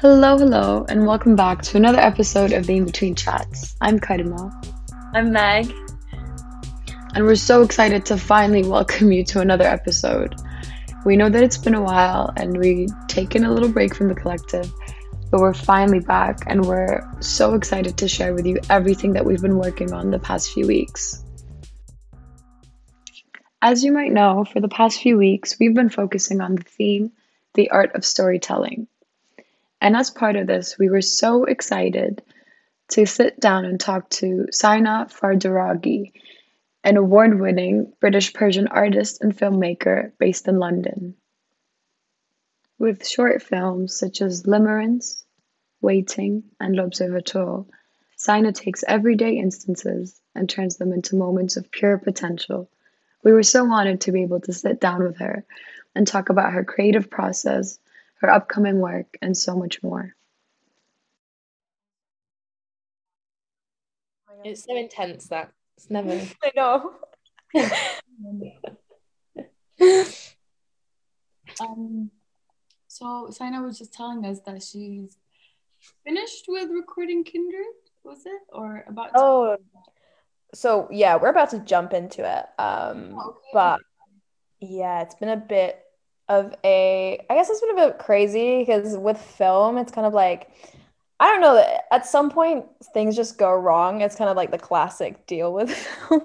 Hello, hello, and welcome back to another episode of the In Between Chats. I'm Karima. I'm Meg. And we're so excited to finally welcome you to another episode. We know that it's been a while and we've taken a little break from the collective, but we're finally back and we're so excited to share with you everything that we've been working on the past few weeks. As you might know, for the past few weeks, we've been focusing on the theme, the art of storytelling. And as part of this, we were so excited to sit down and talk to Sayna Fardaraghi, an award winning British Persian artist and filmmaker based in London. With short films such as Limerence, Waiting, and L'Observateur, Saina takes everyday instances and turns them into moments of pure potential. We were so honored to be able to sit down with her and talk about her creative process her upcoming work, and so much more. It's so intense that it's never. I know. um, so Sayna was just telling us that she's finished with recording Kindred, was it, or about? To- oh, so yeah, we're about to jump into it. Um, oh, okay. but yeah, it's been a bit of a I guess it's been a bit crazy because with film it's kind of like I don't know at some point things just go wrong. It's kind of like the classic deal with film.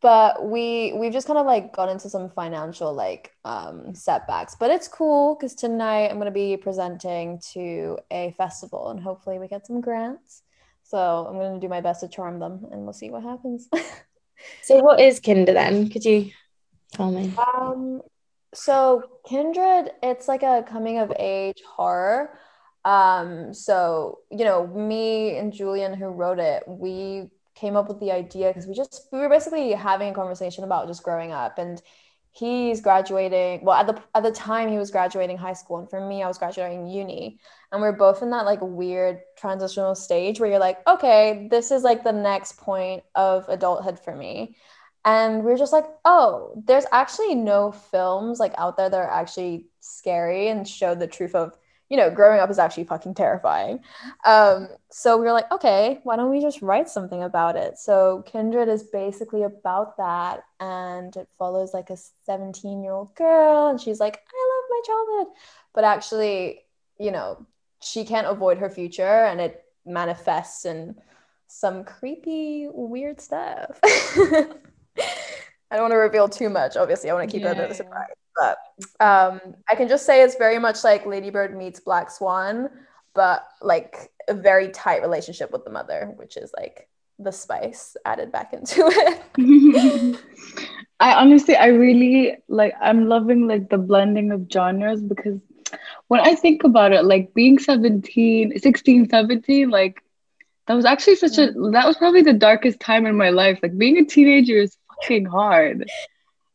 but we we've just kind of like gone into some financial like um setbacks. But it's cool because tonight I'm gonna be presenting to a festival and hopefully we get some grants. So I'm gonna do my best to charm them and we'll see what happens. so what is Kindred then? Could you tell me? Um so Kindred, it's like a coming of age horror. Um, so you know, me and Julian who wrote it, we came up with the idea because we just we were basically having a conversation about just growing up and he's graduating well at the at the time he was graduating high school and for me I was graduating uni and we're both in that like weird transitional stage where you're like okay this is like the next point of adulthood for me and we are just like oh there's actually no films like out there that are actually scary and show the truth of you know growing up is actually fucking terrifying. Um, so we were like okay why don't we just write something about it? So kindred is basically about that and it follows like a 17 year old girl and she's like i love my childhood. But actually you know she can't avoid her future and it manifests in some creepy weird stuff I don't want to reveal too much. Obviously, I want to keep yeah, it a bit of a surprise. But um, I can just say it's very much like Ladybird meets Black Swan, but like a very tight relationship with the mother, which is like the spice added back into it. I honestly, I really like, I'm loving like the blending of genres because when I think about it, like being 17, 16, 17, like that was actually such a, that was probably the darkest time in my life. Like being a teenager is fucking hard.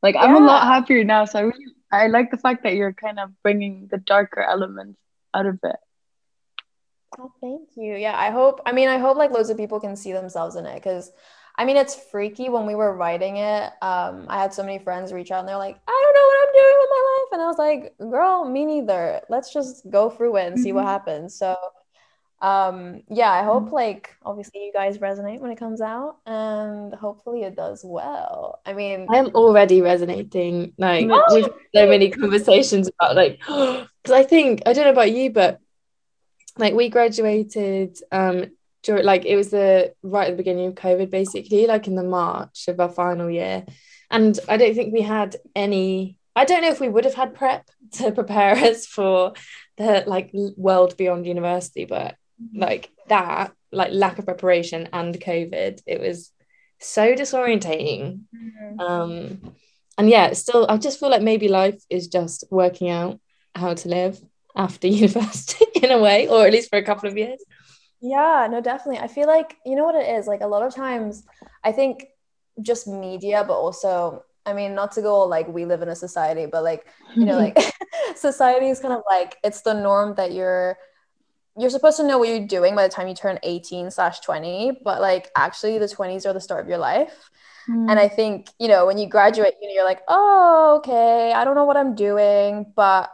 Like I'm a lot happier now, so I really I like the fact that you're kind of bringing the darker elements out of it. Oh, thank you. Yeah, I hope. I mean, I hope like loads of people can see themselves in it because, I mean, it's freaky when we were writing it. Um, I had so many friends reach out and they're like, "I don't know what I'm doing with my life," and I was like, "Girl, me neither. Let's just go through it and see what mm-hmm. happens." So um yeah i hope mm-hmm. like obviously you guys resonate when it comes out and hopefully it does well. I mean i'm already resonating like oh, we've so many conversations about like because i think i don't know about you but like we graduated um during like it was the right at the beginning of covid basically like in the march of our final year. And i don't think we had any i don't know if we would have had prep to prepare us for the like world beyond university but like that like lack of preparation and covid it was so disorientating. Mm-hmm. um and yeah still i just feel like maybe life is just working out how to live after university in a way or at least for a couple of years. Yeah no definitely. I feel like you know what it is? Like a lot of times i think just media but also I mean, not to go like we live in a society, but like, you know, like society is kind of like it's the norm that you're you're supposed to know what you're doing by the time you turn 18 slash 20 but like actually the 20s are the start of your life. Mm. and i think you know when you graduate you know, you're like oh okay i don't know what i'm doing but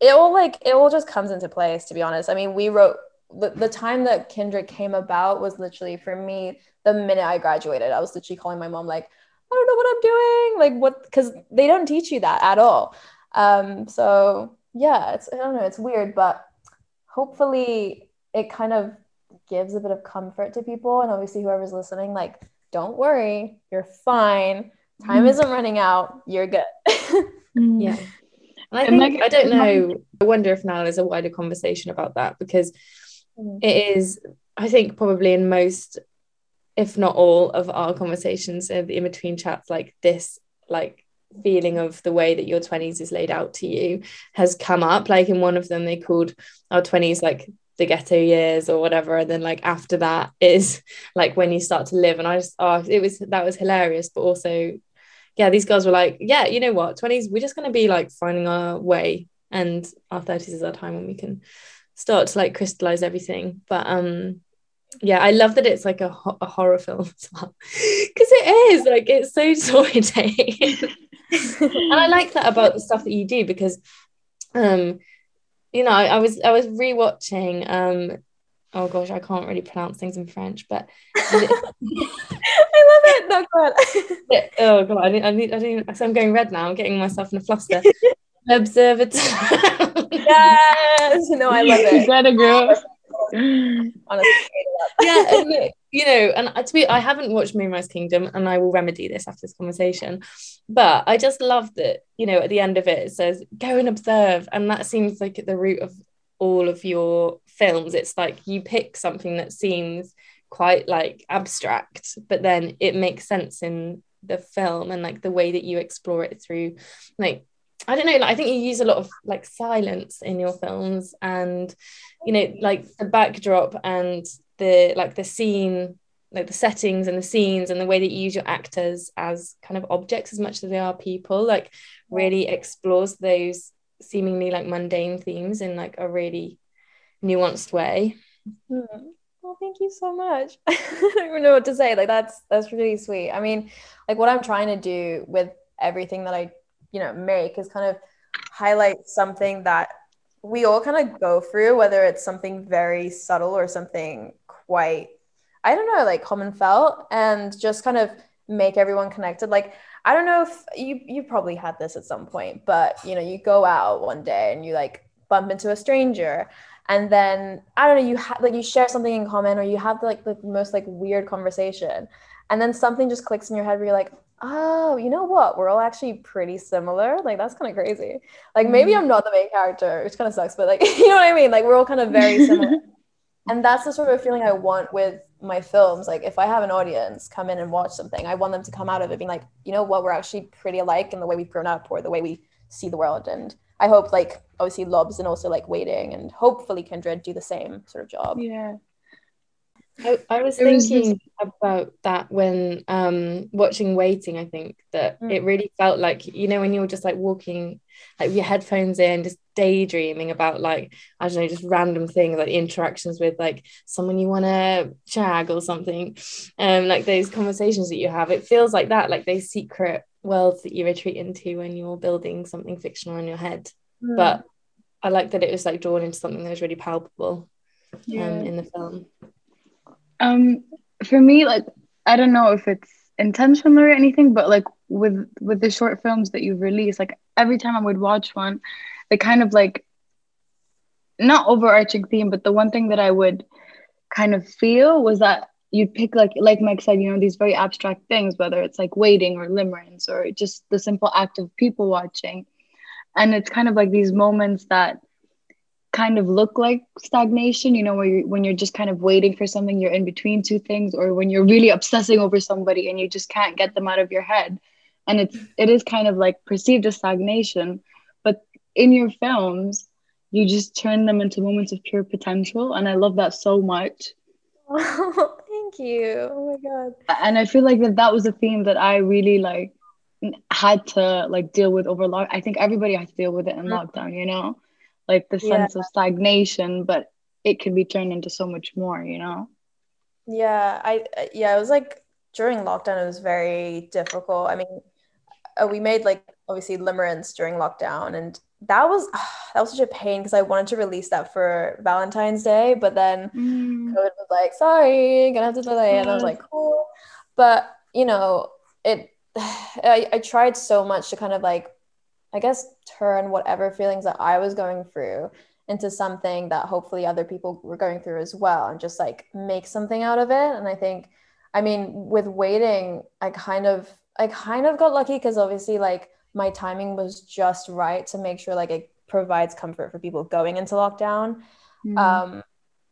it all like it all just comes into place to be honest. I mean we wrote the, the time that kindred came about was literally for me the minute i graduated. I was literally calling my mom like i don't know what i'm doing like what because they don't teach you that at all. Um so yeah it's i don't know it's weird but hopefully it kind of gives a bit of comfort to people and obviously whoever's listening like don't worry you're fine time mm. isn't running out you're good mm. yeah and I think I don't know. I wonder if now there's a wider conversation about that because mm. it is. I think probably in most, if not all, of our conversations in between chats, like this, like feeling of the way that your 20s is laid out to you has come up. Like in one of them, they called our 20s like the ghetto years or whatever and then like after that is like when you start to live and I just oh it was that was hilarious but also yeah, these girls were like, yeah, you know what, 20s, we're just going to be like finding our way. And our 30s is our time when we can start to like crystallize everything. But um, yeah, I love that it's like a, ho- a horror film as well. Because it is like, it's so disorientating. And I like that about the stuff that you do because, um, you know, I, I was I was rewatching um oh gosh, I can't really pronounce things in French, but I love it. No, go oh god, I need, I need, I need. So I'm going red now. I'm getting myself in a fluster. Observatory. yes, no, I love it. You gotta girl. Honestly, yeah, and, you know, and to be, I haven't watched Moonrise Kingdom, and I will remedy this after this conversation. But I just love that, you know, at the end of it, it says go and observe, and that seems like at the root of all of your films it's like you pick something that seems quite like abstract but then it makes sense in the film and like the way that you explore it through like I don't know, like I think you use a lot of like silence in your films and you know, like the backdrop and the like the scene, like the settings and the scenes and the way that you use your actors as kind of objects as much as they are people, like really explores those seemingly like mundane themes in like a really nuanced way. Mm. Well, thank you so much. I don't even know what to say. Like that's that's really sweet. I mean, like what I'm trying to do with everything that I, you know, make is kind of highlight something that we all kind of go through, whether it's something very subtle or something quite, I don't know, like common felt, and just kind of make everyone connected. Like I don't know if you you probably had this at some point, but you know, you go out one day and you like bump into a stranger and then I don't know, you have like you share something in common or you have like the most like weird conversation. And then something just clicks in your head where you're like, oh, you know what? We're all actually pretty similar. Like that's kind of crazy. Like maybe mm-hmm. I'm not the main character, which kind of sucks, but like you know what I mean? Like we're all kind of very similar. and that's the sort of feeling I want with my films. Like if i have an audience come in and watch something i want them to come out of it being like you know what we're actually pretty alike in the way we've grown up or the way we see the world. And i hope like obviously lobs and also like waiting and hopefully kindred do the same sort of job. Yeah. I, I was thinking was about that when um watching waiting i think that mm. it really felt like you know when you're just like walking like your headphones in just daydreaming about like i don't know just random things like interactions with like someone you want to shag or something um like those conversations that you have it feels like that like those secret worlds that you retreat into when you're building something fictional in your head mm. but i like that it was like drawn into something that was really palpable yeah. um, in the film um, for me, like I don't know if it's intentional or anything, but like with with the short films that you've released, like every time I would watch one, the kind of like not overarching theme, but the one thing that I would kind of feel was that you'd pick like like Mike said, you know, these very abstract things, whether it's like waiting or limerence or just the simple act of people watching. And it's kind of like these moments that kind of look like stagnation you know where you, when you're just kind of waiting for something you're in between two things or when you're really obsessing over somebody and you just can't get them out of your head and it's it is kind of like perceived as stagnation in your films you just turn them into moments of pure potential and i love that so much. Oh, thank you. Oh my god. And i feel like that that was a theme that i really like had to like deal with over lock i think everybody had to deal with it in mm-hmm. lockdown you know? Like the sense yeah. of stagnation but it can be turned into so much more you know? Yeah i yeah it was like during lockdown it was very difficult. I mean uh, we made like obviously limerence during lockdown and that was that was such a pain because I wanted to release that for Valentine's Day, but then Mm. COVID was like, sorry, gonna have to delay. And I was like, cool. But you know, it I, I tried so much to kind of like, I guess turn whatever feelings that I was going through into something that hopefully other people were going through as well and just like make something out of it. And I think, I mean, with waiting, I kind of I kind of got lucky because obviously like my timing was just right to make sure like it provides comfort for people going into lockdown. Mm. Um,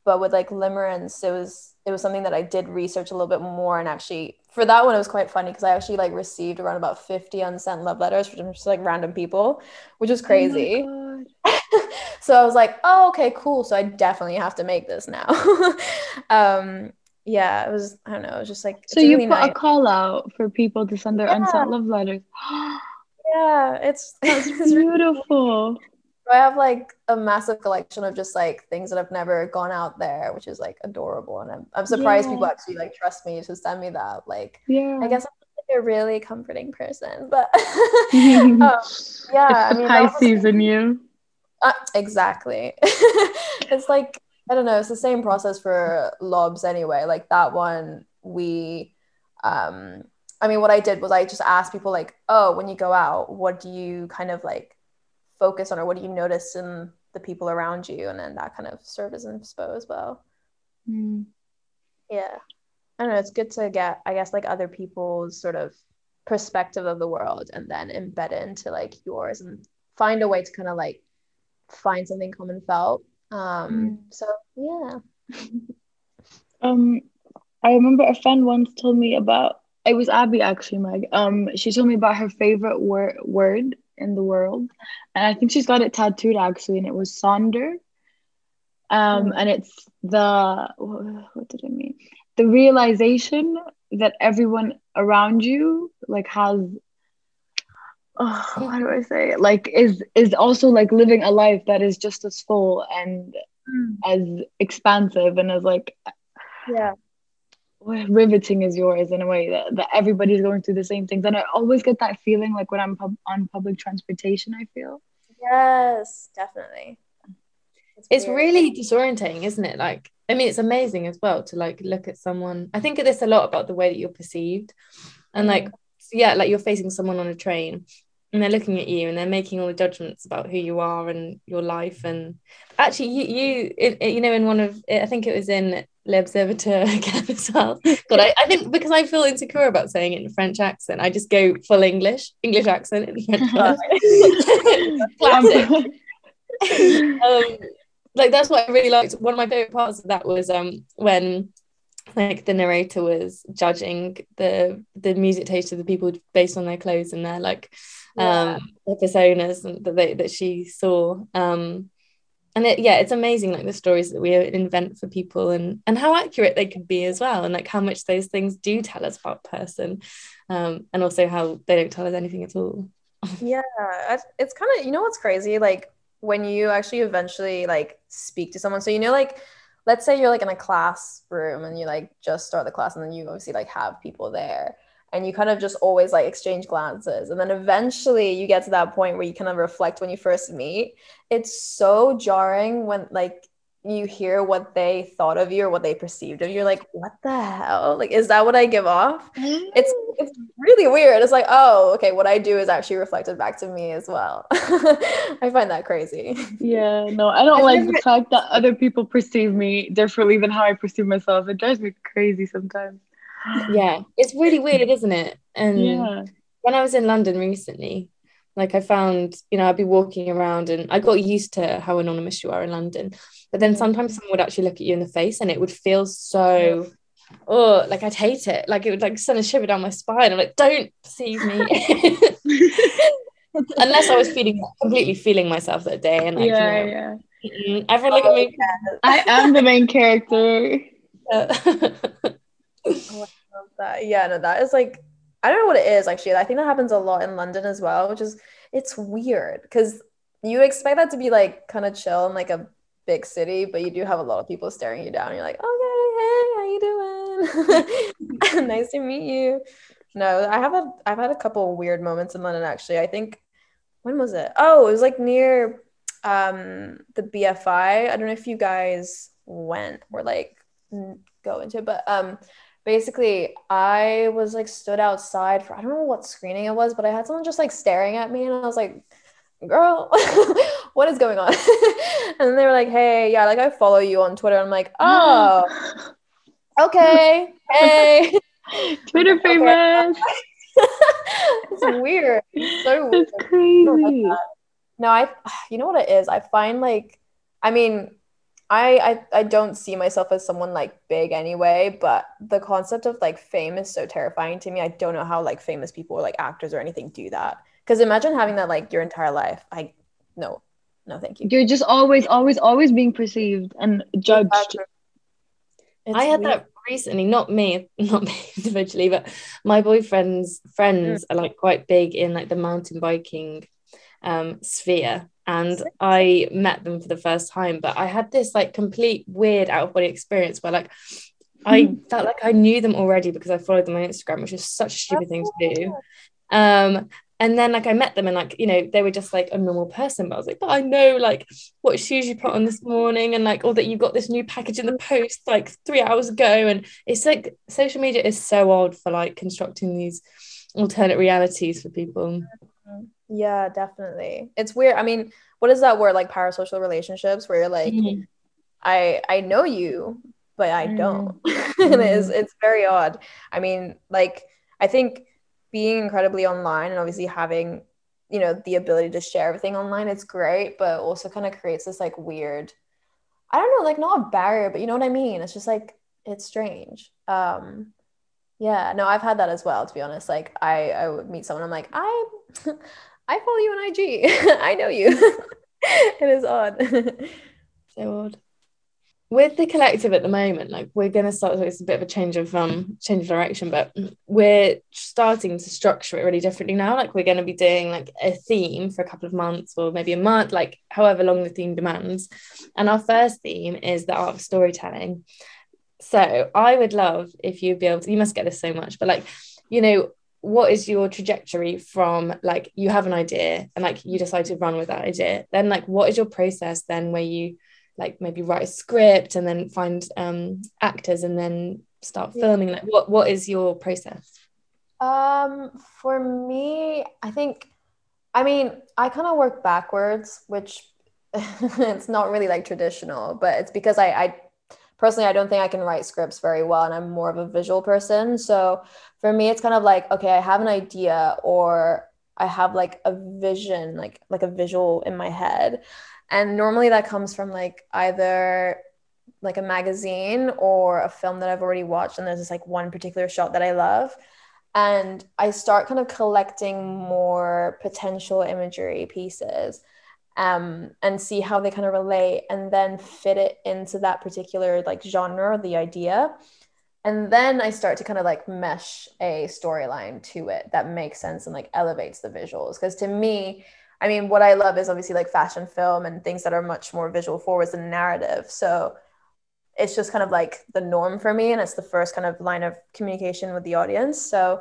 but with like limerence, it was it was something that I did research a little bit more and actually for that one it was quite funny because I actually like received around about 50 unsent love letters from just like random people, which was crazy. Oh so I was like, oh okay, cool. So I definitely have to make this now. um yeah, it was I don't know, it was just like So you really put a call out for people to send their Yeah. unsent love letters. yeah, it's beautiful. I have like a massive collection of just like things that have never gone out there, which is like adorable. And I'm, I'm surprised people actually like trust me to send me that. Like, Yeah. I guess I'm like a really comforting person, but um, yeah, it's I mean, Pisces in you. uh, exactly. it's like, I don't know, it's the same process for lobs anyway. Like that one, we, um, I mean, what I did was I just asked people like, oh, when you go out, what do you kind of like focus on, or what do you notice in the people around you, and then that kind of served as an inspo as well. Mm. Yeah, I don't know. It's good to get, I guess, like other people's sort of perspective of the world, and then embed it into like yours, and find a way to kind of like find something common felt. Um, so yeah. Um, I remember a friend once told me about it was Abby actually, Meg. Um, she told me about her favorite word word in the world, and I think she's got it tattooed actually, and it was sonder. Um, Hmm. and it's the what did it mean? The realization that everyone around you like has. Oh, how do I say it? Like is is also like living a life that is just as full and as expansive and as like Yeah. Riveting as yours in a way that, that everybody's going through the same things. And i always get that feeling like when i'm pub- on public transportation i feel. Yes, definitely. it's weird. really disorientating isn't it? Like i mean it's amazing as well to like look at someone. I think of this a lot about the way that you're perceived. And like mm. yeah like you're facing someone on a train and they're looking at you and they're making all the judgments about who you are and your life. And actually you you it, it- you know in one of i think it was in again as well. God I, I think because i feel insecure about saying it in french accent i just go full english english accent in french classic. Um, like that's what I really liked. One of my favorite parts of that was um when like the narrator was judging the the music taste of the people based on their clothes and their like Yeah. um their personas and that they that she saw. Um and it, yeah it's amazing like the stories that we invent for people and and how accurate they could be as well and like how much those things do tell us about person um and also how they don't tell us anything at all Yeah, it's- it's kind of you know what's crazy like when you actually eventually like speak to someone. So you know like let's say you're like in a classroom and you like just start the class and then you obviously like have people there and you kind of just always like exchange glances and then eventually you get to that point where you kind of reflect when you first meet. It's so jarring when like you hear what they thought of you or what they perceived of you. You're like, what the hell? Like, is that what I give off? it's mm. it's really weird. It's like, oh, okay, what I do is actually reflected back to me as well. I find that crazy. yeah no i don't like the fact that other people perceive me differently than how i perceive myself it drives me crazy sometimes yeah it's really weird isn't it and yeah when I was in London recently, like I found, you know, I'd be walking around and I got used to how anonymous you are in London. But then sometimes someone would actually look at you in the face and it would feel so, oh, like I'd hate it. Like it would like send a shiver down my spine. I'm like, don't perceive me. Unless I was feeling completely feeling myself that day and like, yeah you know, yeah "Mm, everyone look at me. i am the main character Love that. Yeah, no, that is like I don't know what it is actually. I think that happens a lot in London as well, which is it's weird because you expect that to be like kind of chill in like a big city, but you do have a lot of people staring you down. You're like, okay, hey, how you doing? nice to meet you. No, I have a I've had a couple weird moments in London actually. I think when was it? Oh, it was like near um the BFI. I don't know if you guys went or like go into but um basically I was like stood outside for I don't know what screening it was, but I had someone just like staring at me and I was like, girl, what is going on? and they were like, hey, yeah, like I follow you on Twitter. I'm like, oh, okay, hey. Twitter famous. it's weird. It's so weird. It's crazy. No, I you know what it is? I find like I mean, I, I I don't see myself as someone like big anyway, but the concept of like fame is so terrifying to me. I don't know how like famous people or like actors or anything do that. Because imagine having that like your entire life. I no, no, thank you. You're just always, always, always being perceived and judged. It's I had weird. that recently, not me, not me individually, but my boyfriend's friends mm. are like quite big in like the mountain biking um sphere and I met them for the first time but I had this like complete weird out of body experience where like I hmm. felt like I knew them already because I followed them on Instagram which is such a stupid thing to do. um and then like I met them and like you know they were just like a normal person but I was like but I know like what shoes you put on this morning and like or that you got this new package in the post like three hours ago. And it's like social media is so odd for like constructing these alternate realities for people yeah definitely. It's weird. I mean what is that word like parasocial relationships where you're like mm-hmm. I I know you but I don't. Mm-hmm. and it's it's very odd. I mean like I think being incredibly online and obviously having you know the ability to share everything online it's great but also kind of creates this like weird i don't know like not a barrier but you know what i mean? It's just like it's strange. Um yeah no i've had that as well to be honest. Like i i would meet someone i'm like i i follow you on ig i know you. It is odd. So odd. With the collective at the moment like we're to start it's a bit of a change of um change of direction but we're starting to structure it really differently now. Like we're to be doing like a theme for a couple of months or maybe a month like however long the theme demands. And our first theme is the art of storytelling. So i would love if you'd be able to you must get this so much but like you know what is your trajectory from like you have an idea and like you decide to run with that idea? Then like what is your process then where you like maybe write a script and then find um, actors and then start filming? Like what what is your process? Um for me i think i mean i kind of work backwards which it's not really like traditional but it's because I, I personally i don't think i can write scripts very well and i'm more of a visual person. So for me it's kind of like okay i have an idea or i have like a vision like like a visual in my head. And normally that comes from like either like a magazine or a film that I've already watched and there's this like one particular shot that I love. And I start kind of collecting more potential imagery pieces um, and see how they kind of relate and then fit it into that particular like genre or the idea and then I start to kind of like mesh a storyline to it that makes sense and like elevates the visuals because to me I mean, what I love is obviously like fashion film and things that are much more visual forwards than narrative. So it's just kind of like the norm for me. And it's the first kind of line of communication with the audience. So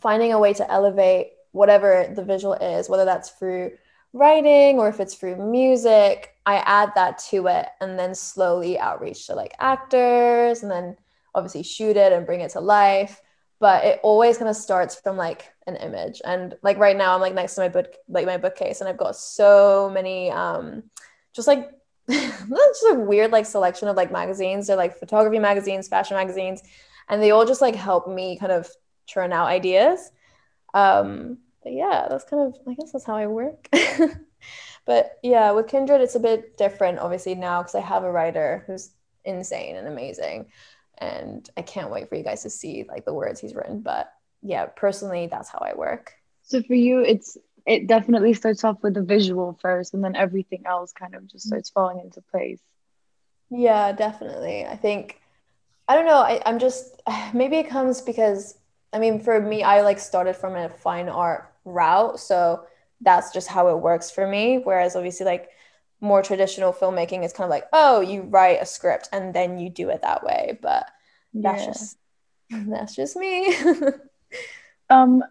finding a way to elevate whatever the visual is, whether that's through writing or if it's through music, I add that to it and then slowly outreach to like actors and then obviously shoot it and bring it to life. But it always kind of starts from like an image. And like right now i'm like next to my book like my bookcase and i've got so many um just like just a weird like selection of like magazines. They're like photography magazines fashion magazines and they all just like help me kind of churn out ideas. Um but yeah that's kind of i guess that's how i work but yeah with kindred it's a bit different obviously now because i have a writer who's insane and amazing and I can't wait for you guys to see like the words he's written. But yeah, personally, that's how I work. So for you, it's it definitely starts off with the visual first, and then everything else kind of just starts falling into place. Yeah, definitely. I think I don't know. I, I'm just maybe it comes because I mean, for me, I like started from a fine art route, so that's just how it works for me. Whereas obviously, like more traditional filmmaking is kind of like, oh, you write a script and then you do it that way. But that's yeah. just that's just me. um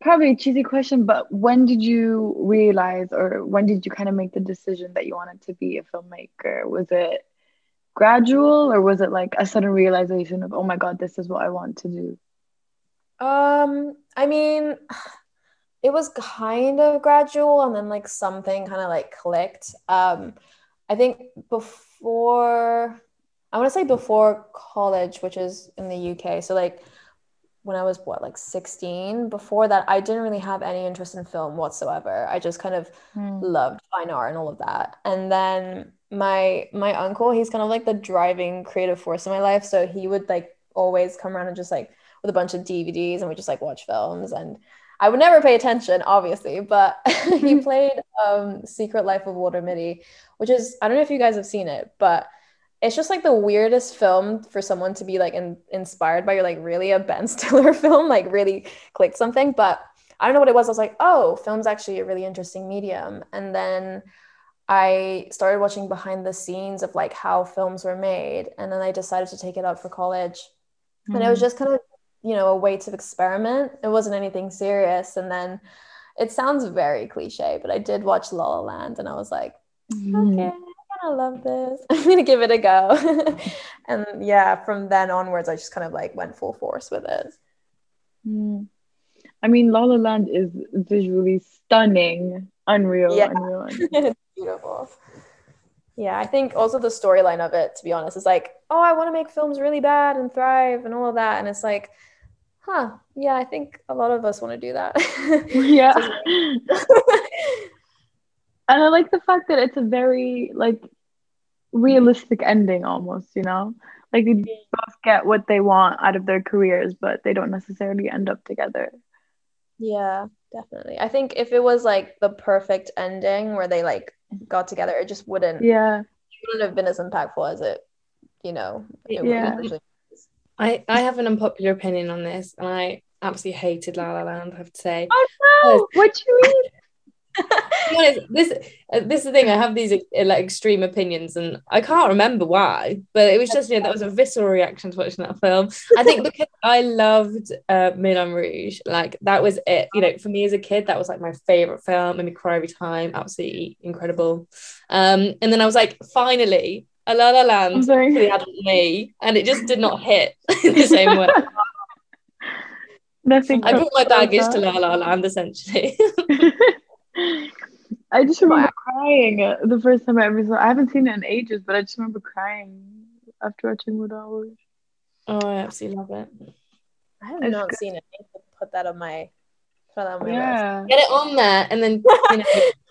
probably a cheesy question, but when did you realize or when did you kind of make the decision that you wanted to be a filmmaker? Was it gradual or was it like a sudden realization of, oh my God, this is what I want to do? Um, I mean, it was kind of gradual and then like something kind of like clicked. Um, I think before I want to say before college, which is in the UK. So like when I was what like 16, before that I didn't really have any interest in film whatsoever. I just kind of mm. loved fine art and all of that. And then my my uncle, he's kind of like the driving creative force in my life. So he would like always come around and just like with a bunch of DVDs and we just like watch films and I would never pay attention, obviously, but he played um, Secret Life of Walter Mitty, which is I don't know if you guys have seen it, but it's just like the weirdest film for someone to be like in, inspired by. You're like really a Ben Stiller film, like really clicked something. But I don't know what it was. I was like, oh, film's actually a really interesting medium. And then I started watching behind the scenes of like how films were made, and then I decided to take it up for college. Mm. And it was hmm. just kind of you know a way to experiment. It wasn't anything serious. And then it sounds very cliche, but I did watch La La Land, and I was like, mm. okay I love this. I'm gonna give it a go. and yeah, from then onwards, I just kind of like went full force with it. Mm. I mean, La La Land is visually stunning, unreal, yeah. unreal. unreal. it's beautiful. Yeah, I think also the storyline of it, to be honest, is like, oh, I want to make films really bad and thrive and all of that. And it's like, huh, yeah, I think a lot of us want to do that. yeah. and I like the fact that it's a very like realistic ending almost, you know? Like they both get what they want out of their careers, but they don't necessarily end up together. Yeah, definitely. I think if it was like the perfect ending where they like got together, it just wouldn't yeah, it wouldn't have been as impactful as it, you know, it yeah. I, I have an unpopular opinion on this and I absolutely hated La La Land, I have to say. Oh no! What do you mean? honest, this uh, this is the thing. I have these uh, like extreme opinions, and I can't remember why, but it was just you know that was a visceral reaction to watching that film. I think because I loved uh, Moulin Rouge, like that was it. You know, for me as a kid, that was like my favorite film. Made me cry every time. Absolutely incredible. Um, and then I was like, finally, a La La Land really had me, and it just did not hit in the same way. Nothing. I brought my baggage to La La Land essentially. I just remember crying the first time I ever saw. I haven't seen it in ages, but I just remember crying after watching Moulin Rouge. Oh, I absolutely love it. I have it's not good. seen it. I need to put that on my put that on my yeah. list. Get it on there, and then you know,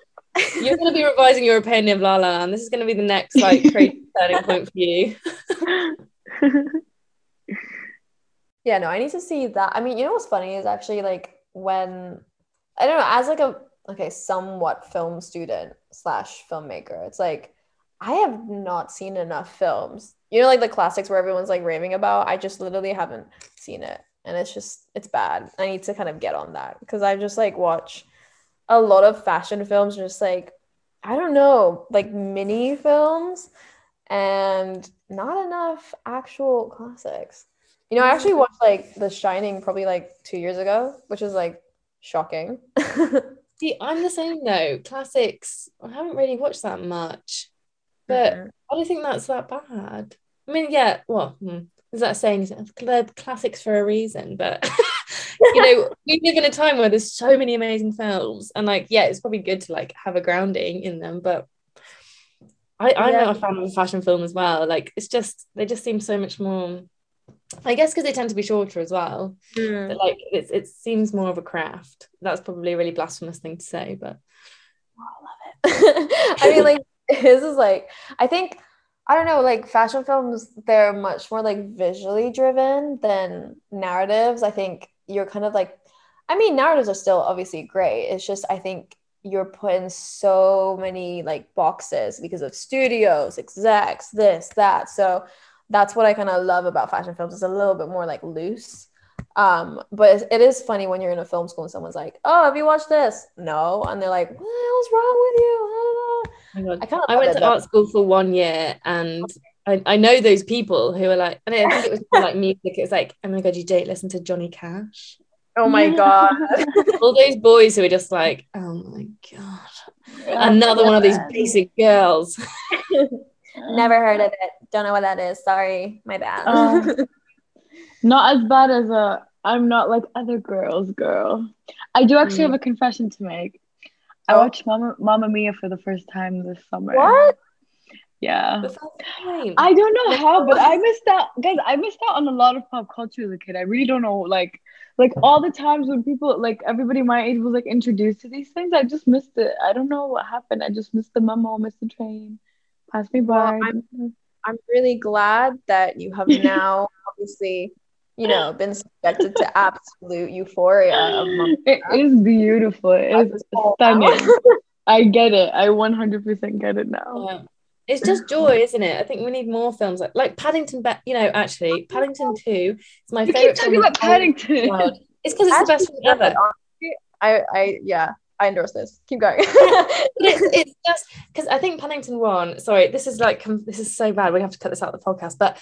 you're going to be revising your opinion of La La, and this is going to be the next like crazy turning point for you. yeah, no, I need to see that. I mean, you know what's funny is actually like when I don't know, as like a okay, somewhat film student slash filmmaker. It's like I have not seen enough films. You know, like the classics where everyone's like raving about. I just literally haven't seen it. And it's just it's bad. I need to kind of get on that because I just like watch a lot of fashion films, are just like I don't know, like mini films and not enough actual classics. You know, I actually watched like The Shining probably like two years ago, which is like shocking. See, I'm the same though. Classics, I haven't really watched that much, but mm-hmm. I don't think that's that bad. I mean, yeah, well, hmm, is that saying they're classics for a reason? But you know, we live in a time where there's so many amazing films, and like, yeah, it's probably good to like have a grounding in them, but. I, I'm yeah. not a fan of a fashion film as well. Like it's just they just seem so much more I guess because they tend to be shorter as well. Mm. like it, it seems more of a craft. That's probably a really blasphemous thing to say, but oh, I love it. I mean, like his is like I think I don't know, like fashion films, they're much more like visually driven than narratives. I think you're kind of like, I mean, narratives are still obviously great. It's just I think you're put in so many like boxes because of studios, execs, this, that. So that's what I kind of love about fashion films. It's a little bit more like loose. Um, but it is funny when you're in a film school and someone's like, "Oh, have you watched this?" No, and they're like, "What's wrong with you?" I kind of I went to though. art school for one year, and I, I know those people who are like, and I think it was like music. It's like, oh my god, you don't listen to Johnny Cash. Oh my god. All those boys who are just like, oh my god. Another one of these basic girls. Never heard of it. Don't know what that is. Sorry. My bad. Um, not as bad as a I'm not like other girls girl. I do actually Mm. have a confession to make. I Oh. watched Mama Mamma Mia for the first time this summer. what? Yeah. The first time. I don't know how, but I missed out, guys. I missed out on a lot of pop culture as a kid. I really don't know, like, like all the times when people, like everybody my age, was like introduced to these things. I just missed it. I don't know what happened. I just missed the memo, missed the train, passed me Well, by. I'm- I'm really glad that you have now obviously, you know, been subjected to absolute euphoria of Mamma It is beautiful. It is stunning. I get it. I 100% get it now. Yeah. It's just joy, isn't it? I think we need more films like, like Paddington. Ba- you know, actually, Paddington Two is my You keep favorite. talking film about Paddington. time. It's because it's the best film ever. I, I, yeah, I endorse this. Keep going. It's, it's just because I think Paddington One. Sorry, this is like this is so bad. We have to cut this out of the podcast. But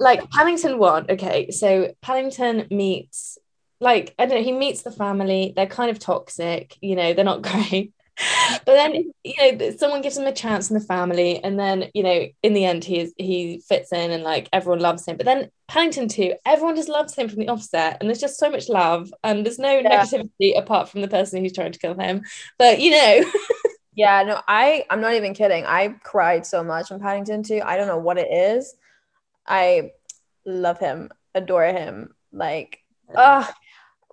like Paddington One, okay. So Paddington meets like I don't know. He meets the family. They're kind of toxic. You know, they're not great. But then you know, someone gives him a chance in the family, and then you know, in the end, he is he fits in, and like everyone loves him. But then Paddington Two, everyone just loves him from the offset, and there's just so much love, and there's no Yeah. negativity apart from the person who's trying to kill him. But you know. yeah, no, I, I'm not even kidding. I cried so much in Paddington 2. I don't know what it is. I love him, adore him. Like, uh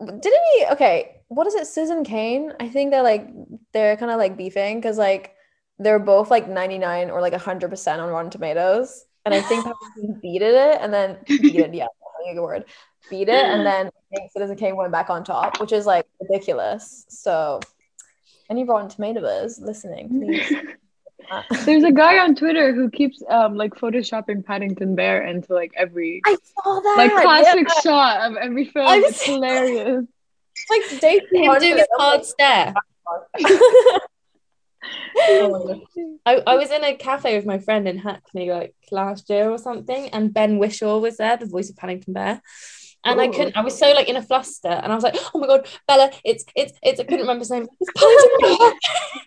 didn't he? Okay, what is it? Citizen Kane? I think they're like they're kind of like beefing because like they're both like 99 or like 100% on Rotten Tomatoes, and I think beat it, and then beat it. Yeah, a word. Beat it, and then I think Citizen Kane went back on top, which is like ridiculous. So, any Rotten Tomatoes listening, please. There's a guy on Twitter who keeps um like photoshopping Paddington Bear into like every I saw that. like classic Yeah. shot of every film. I've It's seen- hilarious. Like day him doing his hard stare. I, I was in a cafe with my friend in Hackney like last year or something, and Ben Whishaw was there, the voice of Paddington Bear. And I couldn't, I was so like in a fluster, and I was like, oh my god, Bella, it's it's it's I couldn't remember his name. It's Paddington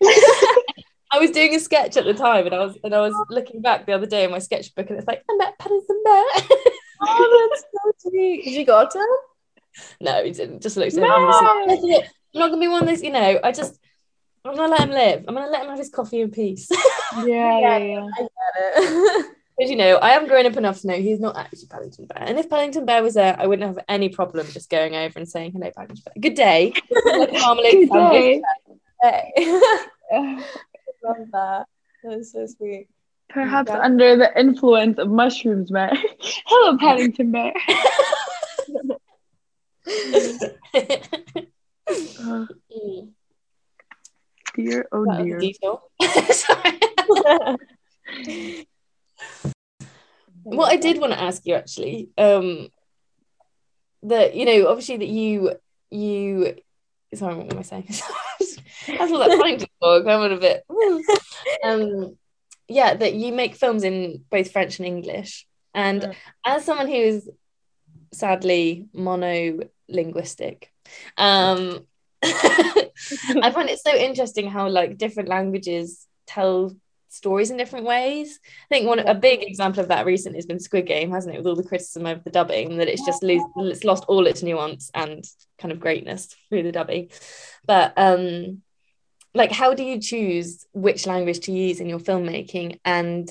Bear. I was doing a sketch at the time, and I was and I was looking back the other day in my sketchbook, and it's like, I met Paddington Bear. oh, that's so sweet. Did you go to him? no, he didn't. Just looked at No. him. and was like, I'm not gonna be one of those, you know. I just, I'm gonna let him live. I'm gonna let him have his coffee in peace. Yeah, yeah, yeah. I get it. Because you know, I am grown up enough to know he's not actually Paddington Bear. And if Paddington Bear was there, I wouldn't have any problem just going over and saying hello, Paddington Bear. Good day. a marmalade Good day. Uh, Love that. That is so sweet. Perhaps Yeah. under the influence of mushrooms, man. Hello, Paddington Bear. Mm, dear, oh that dear. Sorry. what I did want to ask you actually, um, that you know, obviously that you you sorry, what am I saying? That's all that Paddington talk. I'm a bit. um, yeah, that you make films in both French and English, and Mm. as someone who is sadly monolinguistic, um, I find it so interesting how like different languages tell stories in different ways. I think one a big example of that recently has been Squid Game, hasn't it? With all the criticism of the dubbing, that it's just lose, it's lost all its nuance and kind of greatness through the dubbing. But um, like, how do you choose which language to use in your filmmaking, and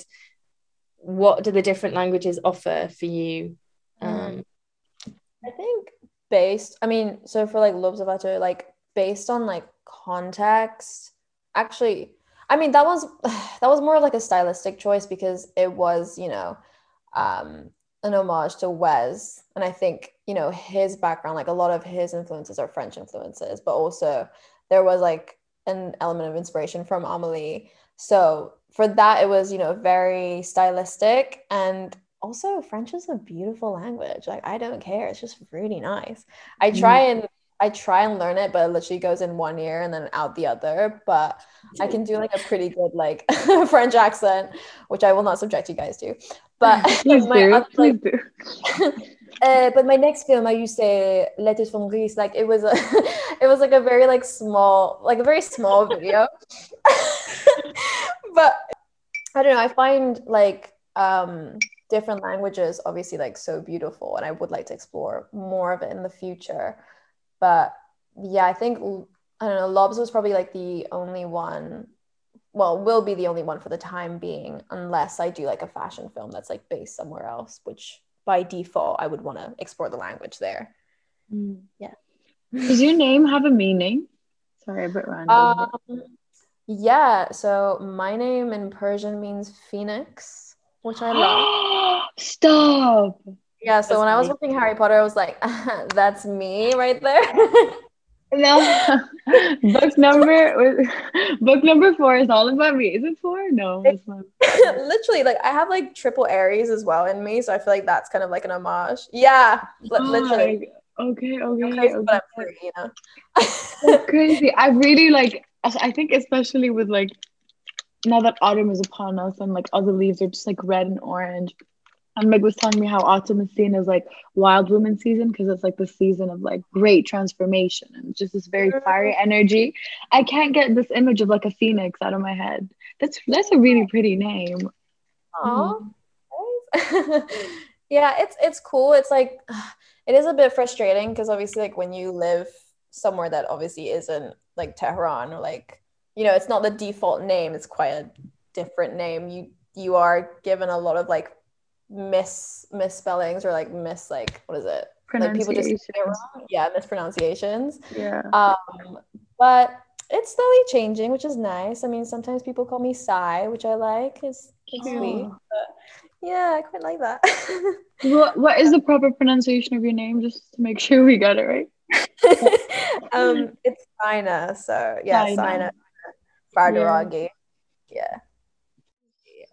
what do the different languages offer for you? Um, I think based, I mean, so for like L'Observateur, like based on like context, actually, I mean that was that was more of like a stylistic choice because it was, you know, um, an homage to Wes, and I think you know his background, like a lot of his influences are French influences, but also there was like an element of inspiration from Amelie. So for that, it was you know very stylistic and also French is a beautiful language. Like I don't care. It's just really nice. I mm. try and I try and learn it, but it literally goes in one ear and then out the other. But I can do like a pretty good like French accent, which I will not subject you guys to. But Please my do. other, Please like, do. Uh, but my next film, I used to say Letters from Greece. Like it was a, it was like a very like small, like a very small video. but I don't know. I find like um different languages obviously like so beautiful, and I would like to explore more of it in the future. But yeah, I think I don't know. Lobs was probably like the only one. Well, will be the only one for the time being, unless I do like a fashion film that's like based somewhere else, which by default I would want to explore the language there. Mm. Yeah. Does your name have a meaning? Sorry, a bit random. Um, yeah. So my name in Persian means phoenix, which I love. Stop. Yeah. So That's when I was watching Harry Potter, I was like, "That's me right there." No. book number book number four is all about me. Is it four? No, it's not. Literally, like I have like triple Aries as well in me, so I feel like that's kind of like an homage. Yeah, li- oh literally. Oh, Okay, okay, okay. free, you know. That's crazy. I really like. I think especially with like now that autumn is upon us and like all the leaves are just like red and orange. And Meg was telling me how autumn is seen as like wild woman season because it's like the season of like great transformation and just this very fiery energy. I can't get this image of like a phoenix out of my head. That's that's a really pretty name. Aw, nice. Mm. yeah, it's it's cool. It's like it is a bit frustrating because obviously, like when you live somewhere that obviously isn't like Tehran or like you know, it's not the default name. It's quite a different name. You you are given a lot of like miss misspellings or like miss like what is it? Like people just it Pronunciations. wrong. Yeah, mispronunciations. Yeah. Um, but it's slowly changing, which is nice. I mean, sometimes people call me Sai, which I like. It's, it's sweet. Oh. Yeah, I quite like that. What what is the proper pronunciation of your name just to make sure we got it right? um, it's Sayna, so yeah, Sayna. Sayna Fardaraghi. Yeah.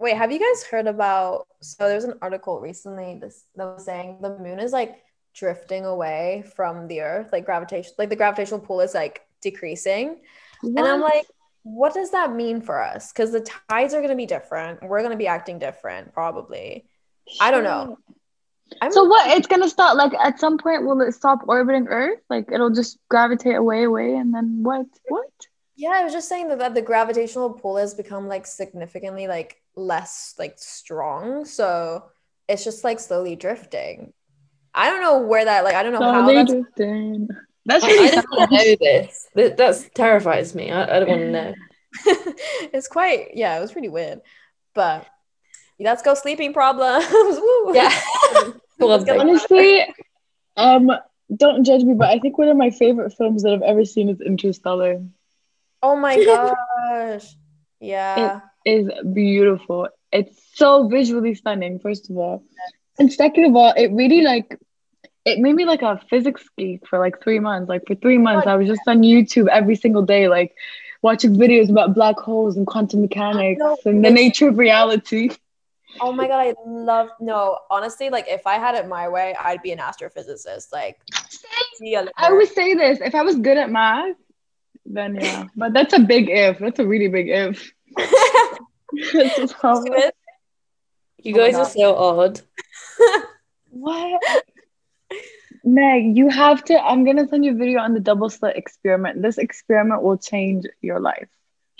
Wait, have you guys heard about? So there's an article recently this that was saying the moon is like drifting away from the Earth, like gravitation, like the gravitational pull is like decreasing. And I'm like, what does that mean for us? Because the tides are going to be different. We're going to be acting different, probably. I don't know. I'm, So what? It's gonna stop. Like at some point, will it stop orbiting Earth? Like it'll just gravitate away, away, and then what? What? Yeah, I was just saying that, that the gravitational pull has become like significantly like less like strong. So it's just like slowly drifting. I don't know where that like I don't know how Slowly that's drifting. That's really I don't want to know this. That that's terrifies me. I, I don't want to know. it's quite yeah, it was pretty weird. But let's go sleeping problems. Yeah. Let's go. honestly. Um, don't judge me, but I think one of my favorite films that I've ever seen is Interstellar. Oh my gosh. Yeah. It is beautiful. It's so visually stunning. First of all, and second of all, it really like it made me like a physics geek for like three months. Like for three months, I was just on YouTube every single day, like watching videos about black holes and quantum mechanics and the nature of reality. Oh my god, I love no, honestly, like if I had it my way, I'd be an astrophysicist. Like see you later. I would say this: if I was good at math, then yeah. But that's a big if. That's a really big if. That's just how- You Oh guys are so odd. what? Meg, you have to. I'm gonna send you a video on the double slit experiment. This experiment will change your life.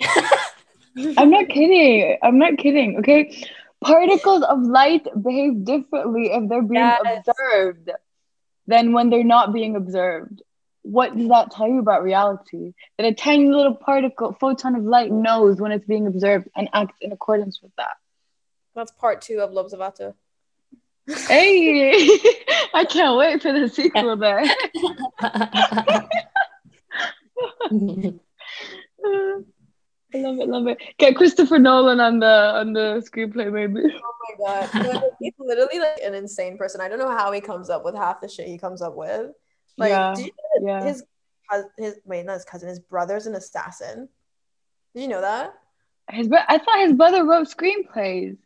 I'm not kidding. I'm not kidding. Okay. Particles of light behave differently if they're being Yes. observed than when they're not being observed. What does that tell you about reality? That a tiny little particle, photon of light, knows when it's being observed and acts in accordance with that. That's part two of L'Observateaur. Hey, I can't wait for the sequel there. I love it, love it. Get Christopher Nolan on the on the screenplay, maybe. Oh my god. He's literally like an insane person. I don't know how he comes up with half the shit he comes up with. Like Yeah, you know yeah. his his wait, not his cousin, his brother's an assassin. Did you know that? His bro- I thought his brother wrote screenplays.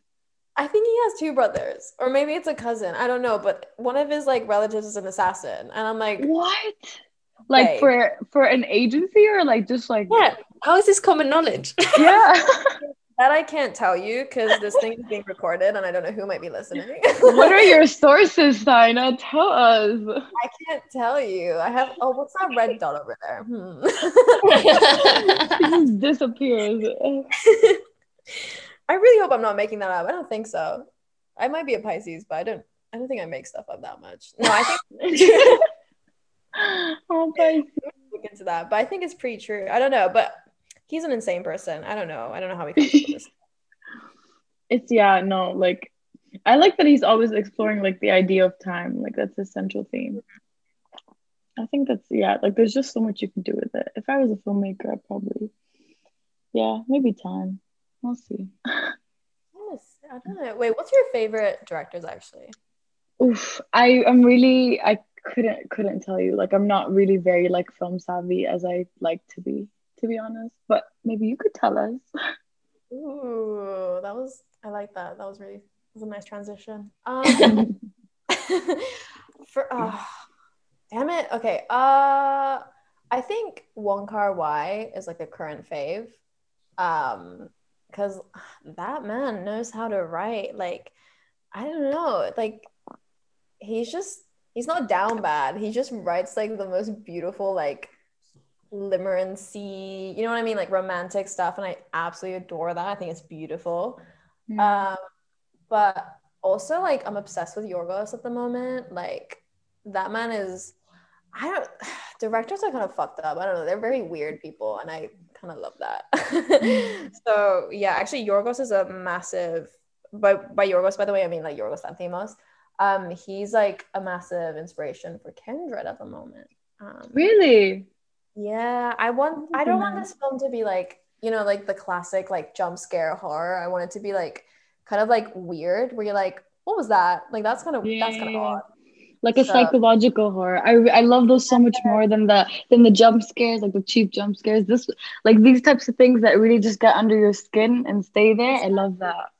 I think he has two brothers, or maybe it's a cousin. I don't know, but one of his like relatives is an assassin, and I'm like, What? Like for for an agency or like just like yeah. How is this common knowledge? yeah. That I can't tell you because this thing is being recorded and I don't know who might be listening. what are your sources, Sayna? Tell us. I can't tell you. I have. Oh, what's that red dot over there? Hmm. It just disappears. I really hope I'm not making that up. I don't think so. I might be a Pisces, but I don't. I don't think I make stuff up that much. No, I think oh, bye. look into that, but I think it's pretty true. I don't know, but he's an insane person. I don't know. I don't know how he comes up with this. It's yeah, no, like I like that he's always exploring like the idea of time. Like that's a central theme. I think that's yeah, like there's just so much you can do with it. If I was a filmmaker, I'd probably yeah, maybe time. We'll see. Yes, I don't know. Wait, what's your favorite directors actually? Oof, I am really I couldn't couldn't tell you. Like I'm not really very like film savvy as I like to be, to be honest. But maybe you could tell us. Ooh, that was I like that. That was really that was a nice transition. Um, for uh, damn it. Okay. Uh, I think Wong Kar Wai is like a current fave. Um, because that man knows how to write. Like, I don't know. Like, he's just he's not down bad. He just writes like the most beautiful like limerence you know what I mean, like romantic stuff, and I absolutely adore that. I think it's beautiful. Mm. Um, but also like I'm obsessed with Yorgos at the moment. Like that man is. I don't. Directors are kind of fucked up. I don't know. They're very weird people, and I kind of love that. so yeah, actually, Yorgos is a massive. By by Yorgos, by the way, I mean like Yorgos Lanthimos um he's like a massive inspiration for kindred at the moment um really? Yeah i want i don't want this film to be like you know like the classic like jump scare horror i want it to be like kind of like weird where you're like what was that like that's kind of that's kind of Yeah. odd Like a So- psychological horror. I I love those so much more than the than the jump scares, like the cheap jump scares. This like these types of things that really just get under your skin and stay there. I love that.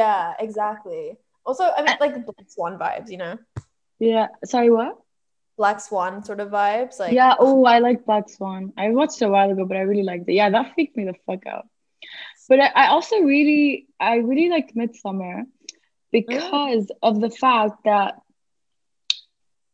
yeah exactly also i mean like black swan vibes you know Yeah. Sorry, what? Black swan sort of vibes like yeah. Oh, I like Black Swan. I watched it a while ago, but I really liked it. Yeah, that freaked me the fuck out. But I, I also really, I really liked Midsommar because of the fact that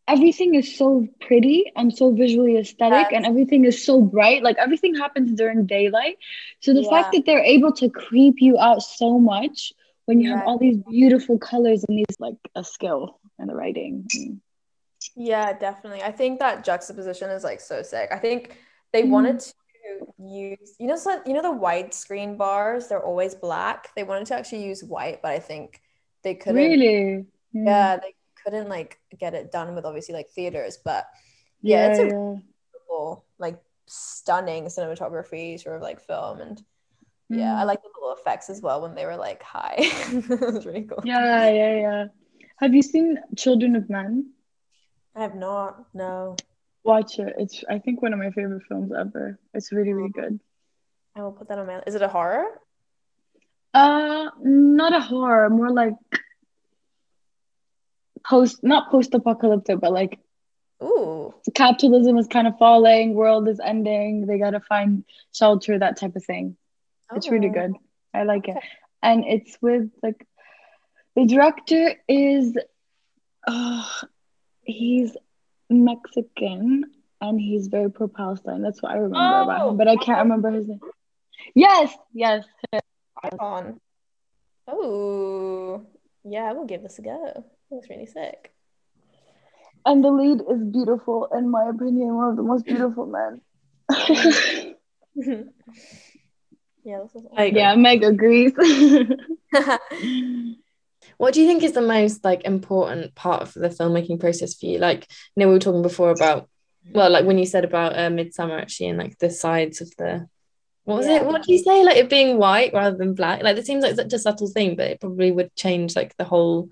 everything is so pretty and so visually aesthetic, Yes. and everything is so bright. Like everything happens during daylight. So the fact that they're able to creep you out so much when you have all these beautiful colors and these like a skill in the writing. Mm. Yeah, definitely. I think that juxtaposition is like so sick. I think they Mm. wanted to use, you know, so, you know the widescreen bars, they're always black. They wanted to actually use white, but I think they couldn't. Really? Mm. Yeah, they couldn't like get it done with obviously like theaters, but yeah, it's a yeah. beautiful, like stunning cinematography sort of like film and yeah, I Mm. like the little effects as well when they were like high. it was really cool. Yeah, yeah, yeah. Have you seen Children of Men? I have not, no. Watch it. It's I think one of my favorite films ever. It's really, really good. I will put that on my Is it a horror? Uh not a horror, more like post not post-apocalyptic, but like Ooh. capitalism is kind of falling, world is ending, they gotta find shelter, that type of thing. It's really Oh. good. I like it. And it's with like the director is uh he's Mexican and he's very pro Palestine. That's what I remember about Oh, him, but I can't oh. remember his name. Yes, yes. on. Oh, yeah, I will give this a go. Looks really sick. And the lead is beautiful, in my opinion, one of the most beautiful men. yeah, this is. I agree. yeah, Meg agrees. What do you think is the most like important part of the filmmaking process for you? Like, you know, we were talking before about, well, like when you said about uh, Midsommar actually, and like the sides of the, what was it? What do you say? Like it being white rather than black. Like it seems like such a subtle thing, but it probably would change like the whole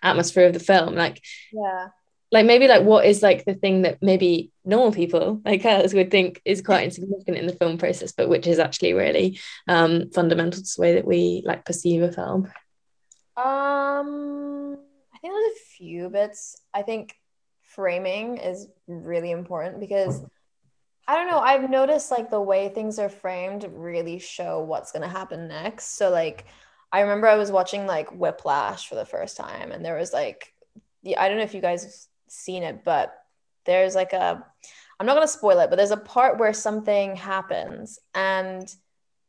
atmosphere of the film. Like, yeah. like maybe like what is like the thing that maybe normal people like us would think is quite insignificant in the film process, but which is actually really um fundamental to the way that we like perceive a film. Um, I think there's a few bits. I think framing is really important because I don't know. I've noticed like the way things are framed really show what's gonna happen next. So like I remember I was watching like Whiplash for the first time and there was like I don't know if you guys have seen it, but there's like a I'm not gonna spoil it, but there's a part where something happens and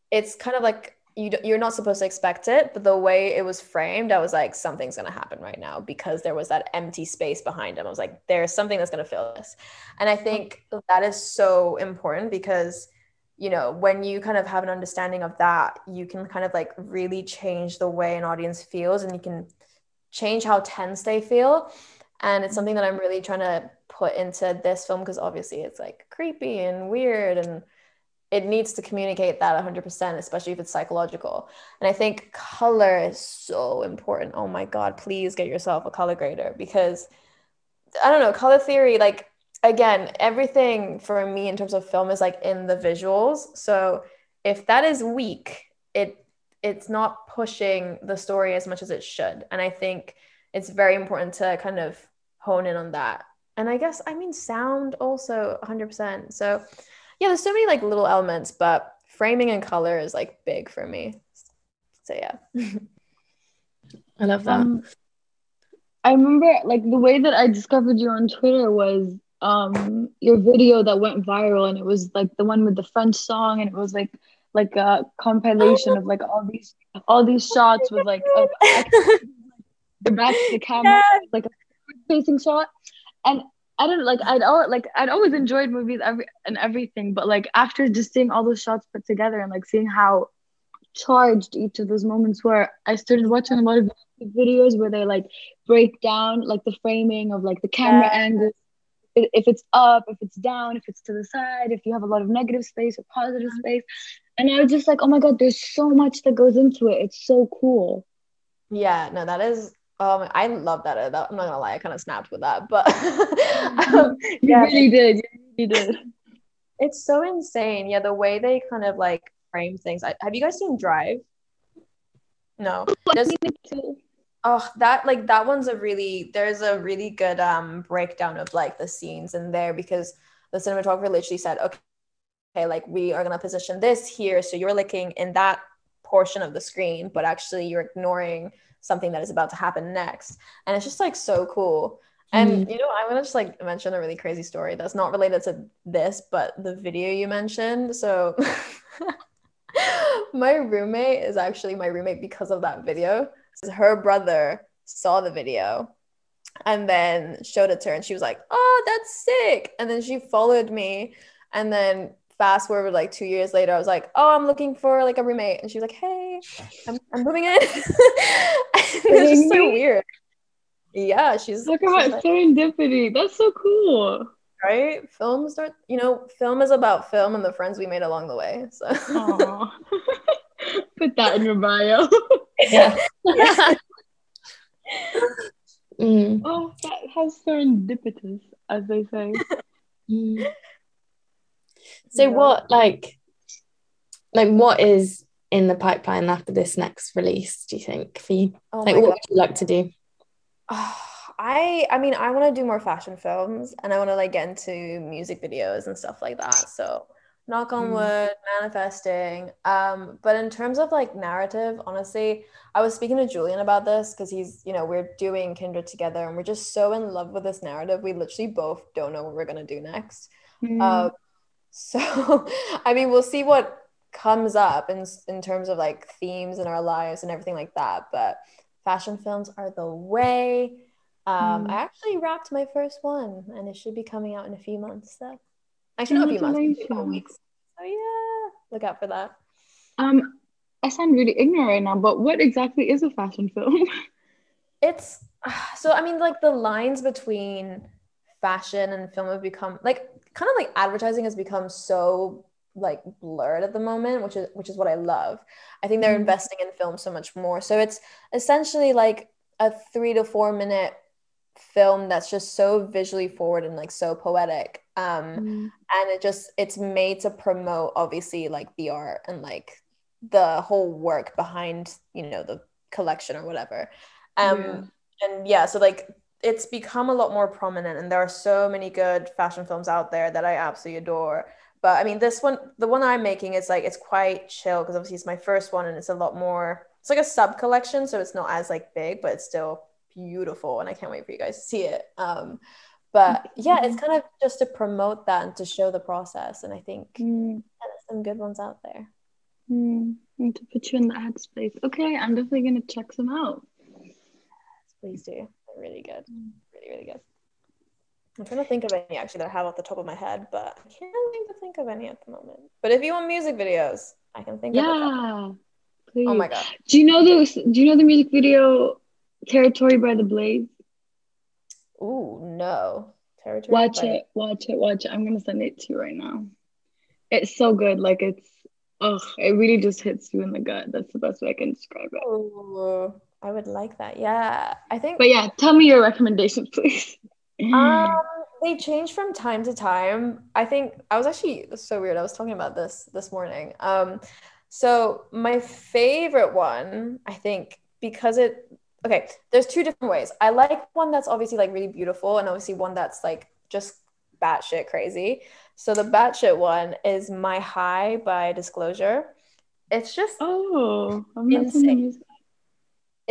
it's kind of like you you're not supposed to expect it, but the way it was framed, I was like, something's gonna happen right now because there was that empty space behind him. I was like, there's something that's gonna fill this, and I think that is so important because you know when you kind of have an understanding of that, you can kind of like really change the way an audience feels, and you can change how tense they feel, and it's something that I'm really trying to put into this film because obviously it's like creepy and weird and it needs to communicate that 100% especially if it's psychological. And i think color is so important. Oh my god please get yourself a color grader because i don't know color theory like again everything for me in terms of film is like in the visuals. So if that is weak it it's not pushing the story as much as it should. And i think it's very important to kind of hone in on that. And i guess i mean sound also 100% so yeah, there's so many like little elements, but framing and color is like big for me. So yeah. I love that. Um, I remember like the way that I discovered you on Twitter was um your video that went viral and it was like the one with the French song and it was like like a compilation of like all these all these shots with like of, the back of the camera yes. like a facing shot and I don't like I'd all like I'd always enjoyed movies every and everything, but like after just seeing all those shots put together and like seeing how charged each of those moments were, I started watching a lot of videos where they like break down like the framing of like the camera yeah. angle, if it's up, if it's down, if it's to the side, if you have a lot of negative space or positive mm-hmm. space. And I was just like, oh my god, there's so much that goes into it. It's so cool. Yeah, no, that is um, I love that. I'm not gonna lie, I kind of snapped with that, but um, you yeah, really did. You really did. It's so insane. Yeah, the way they kind of like frame things. I, have you guys seen Drive? No. oh, that like that one's a really there's a really good um breakdown of like the scenes in there because the cinematographer literally said, okay, okay, like we are gonna position this here, so you're looking in that portion of the screen, but actually you're ignoring something that is about to happen next. And it's just like so cool. And mm. you know, I'm gonna just like mention a really crazy story that's not related to this, but the video you mentioned. So my roommate is actually my roommate because of that video. Her brother saw the video and then showed it to her and she was like, Oh, that's sick. And then she followed me. And then fast forward like two years later, I was like, oh, I'm looking for like a roommate. And she was like, hey, I'm, I'm moving in. it's just so weird. Yeah, she's talk about like, serendipity. That's so cool. Right? Film start, you know, film is about film and the friends we made along the way. So put that in your bio. yeah. mm. Oh, that has serendipitous, as they say. Mm. So yeah. what like like what is in the pipeline after this next release, do you think, for you? Oh like what God. would you like to do? I I mean I want to do more fashion films and I want to like get into music videos and stuff like that. So knock on mm. wood, manifesting. Um, but in terms of like narrative, honestly, I was speaking to Julian about this because he's, you know, we're doing Kindred together and we're just so in love with this narrative. We literally both don't know what we're gonna do next. Mm. Uh, so, I mean, we'll see what comes up in, in terms of like themes in our lives and everything like that. But fashion films are the way. Um, mm. I actually wrapped my first one and it should be coming out in a few months. So, actually, not a few months, weeks. So, yeah, look out for that. Um, I sound really ignorant right now, but what exactly is a fashion film? it's so, I mean, like the lines between fashion and film have become like kind of like advertising has become so like blurred at the moment which is which is what i love i think they're mm-hmm. investing in film so much more so it's essentially like a three to four minute film that's just so visually forward and like so poetic um mm-hmm. and it just it's made to promote obviously like the art and like the whole work behind you know the collection or whatever um yeah. and yeah so like it's become a lot more prominent and there are so many good fashion films out there that I absolutely adore. But I mean, this one, the one I'm making is like it's quite chill because obviously it's my first one and it's a lot more. It's like a sub collection, so it's not as like big, but it's still beautiful, and I can't wait for you guys to see it. Um, but yeah, it's kind of just to promote that and to show the process, and I think Mm, yeah, there's some good ones out there. mm, and to put you in the headspace. Okay, I'm definitely gonna check some out. Please do. They're really good. Really, really good. I'm trying to think of any actually that I have off the top of my head, but I can't seem to think of any at the moment. But if you want music videos, I can think of a. Yeah. Oh my god. Do you know those? Do you know the music video "Territory" by the Blaze? Ooh, no. Territory. Watch by- it, watch it, watch it. I'm gonna send it to you right now. It's so good. Like it's, ugh, it really just hits you in the gut. That's the best way I can describe it. Ooh, I would like that. Yeah. I think But yeah, tell me your recommendations, please. Um they change from time to time. I think I was actually so weird. I was talking about this this morning. Um so my favorite one, I think because it okay, there's two different ways. I like one that's obviously like really beautiful and obviously one that's like just batshit crazy. So the batshit one is My High by Disclosure. It's just oh, I'm not Insane.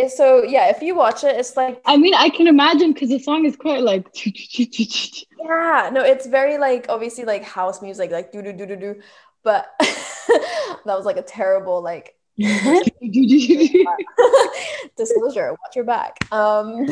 So yeah, if you watch it, it's like I mean, I can imagine because the song is quite like. Yeah, no, it's very like obviously like house music, like do do do do do. But that was like a terrible like disclosure. Watch your back. Um,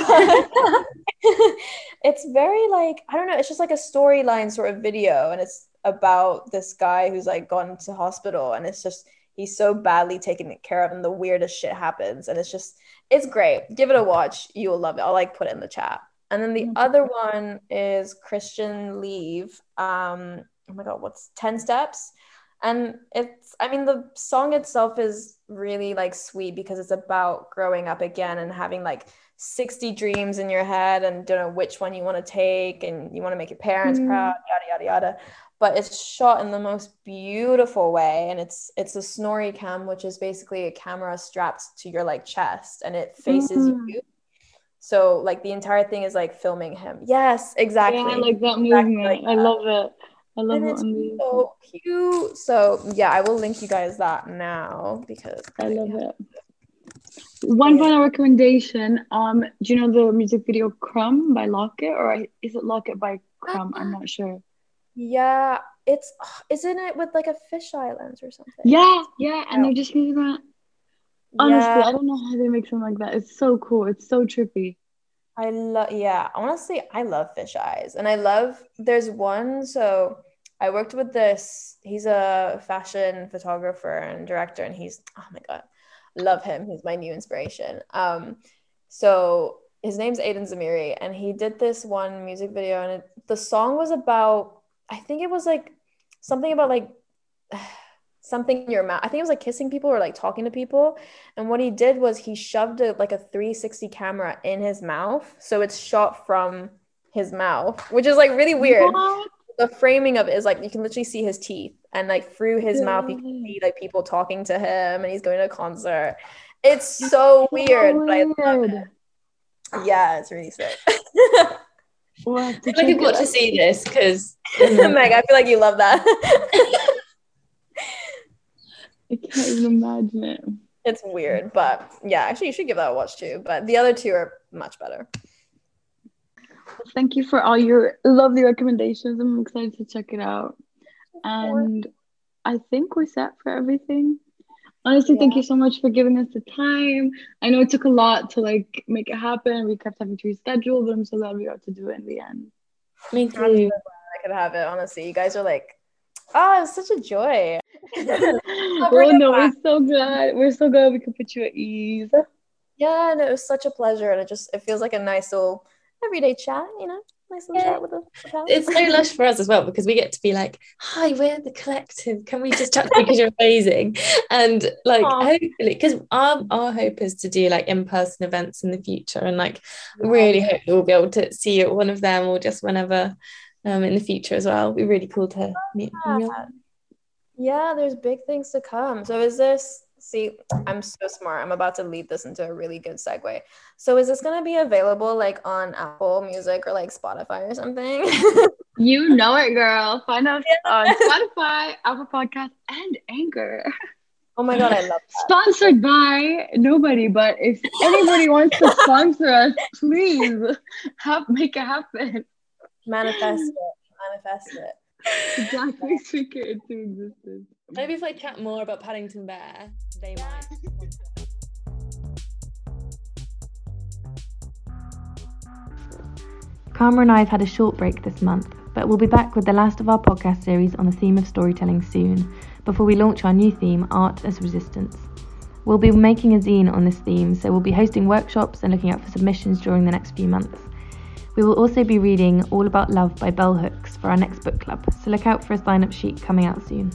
it's very like I don't know. It's just like a storyline sort of video, and it's about this guy who's like gone to hospital, and it's just he's so badly taken care of, and the weirdest shit happens, and it's just it's great. Give it a watch. You will love it. I'll like put it in the chat. And then the Mhm. other one is Christian Leave. Um, oh my god, what's 10 steps? And it's I mean the song itself is really like sweet because it's about growing up again and having like 60 dreams in your head and don't know which one you want to take and you want to make your parents Mm. proud, yada yada yada. But it's shot in the most beautiful way and it's it's a snorri cam, which is basically a camera strapped to your like chest and it faces Mm. you. So like the entire thing is like filming him. Yes, exactly. Yeah, I like that Exactly movement. like I love it. I love and it it's so cute. So yeah, I will link you guys that now because I love it. One Yeah. final recommendation. Um, do you know the music video "Crumb" by Locket, or is it Locket by Crumb? I'm not sure. Yeah, it's isn't it with like a fisheye lens or something? Yeah, yeah, and Yeah. they're just moving around. Honestly, Yeah, I don't know how they make something like that. It's so cool. It's so trippy. I love yeah, honestly, I love fish eyes. And I love there's one so I worked with this he's a fashion photographer and director and he's oh my god, love him. He's my new inspiration. Um so his name's Aidan Zamiri and he did this one music video and it, the song was about I think it was like something about like something in your mouth. I think it was like kissing people or like talking to people. And what he did was he shoved a, like a 360 camera in his mouth. So it's shot from his mouth, which is like really weird. What? The framing of it is like you can literally see his teeth and like through his mouth you can see like people talking to him and he's going to a concert. It's so weird, but I love it. Weird. Yeah, it's really sick. We'll I feel like I've got to see this because Meg, I feel like you love that. I can't even imagine it. it's weird, but yeah, actually you should give that a watch too. But the other two are much better. Thank you for all your lovely recommendations. I'm excited to check it out. And I think we're set for everything. Honestly, thank you so much for giving us the time. I know it took a lot to like make it happen. We kept having to reschedule, but I'm so glad we got to do it in the end. me I'm so too. glad I could have it. Honestly, you guys are like, oh, it's such a joy. oh no, back. we're so glad. We're so glad we could put you at ease. Yeah, and it was such a pleasure, and it just it feels like a nice little everyday chat. You know, nice little Yeah. chat with a with a pal. It's so lush for us as well because we get to be like, "Hi, we're the collective. Can we just chat to you because you're amazing?" And like, Aw. hopefully, because our our hope is to do like in person events in the future, and like, really hope we'll be able to see you at one of them or just whenever um in the future as well. It'd be really cool to meet. real- Yeah, there's big things to come. So is this See, I'm so smart. I'm about to lead this into a really good segue. So, is this going to be available like on Apple Music or like Spotify or something? you know it, girl. Find us on Spotify, Apple Podcast, and Anchor. Oh my god, I love that. Sponsored by nobody, but if anybody wants to sponsor us, please have make it happen. Manifest it. Manifest it. Exactly. Speak it into existence. Maybe if I chat more about Paddington Bear, they might. Karma and I have had a short break this month, but we'll be back with the last of our podcast series on the theme of storytelling soon, before we launch our new theme, Art as Resistance. We'll be making a zine on this theme, so we'll be hosting workshops and looking out for submissions during the next few months. We will also be reading All About Love by Bell Hooks for our next book club, so look out for a sign up sheet coming out soon.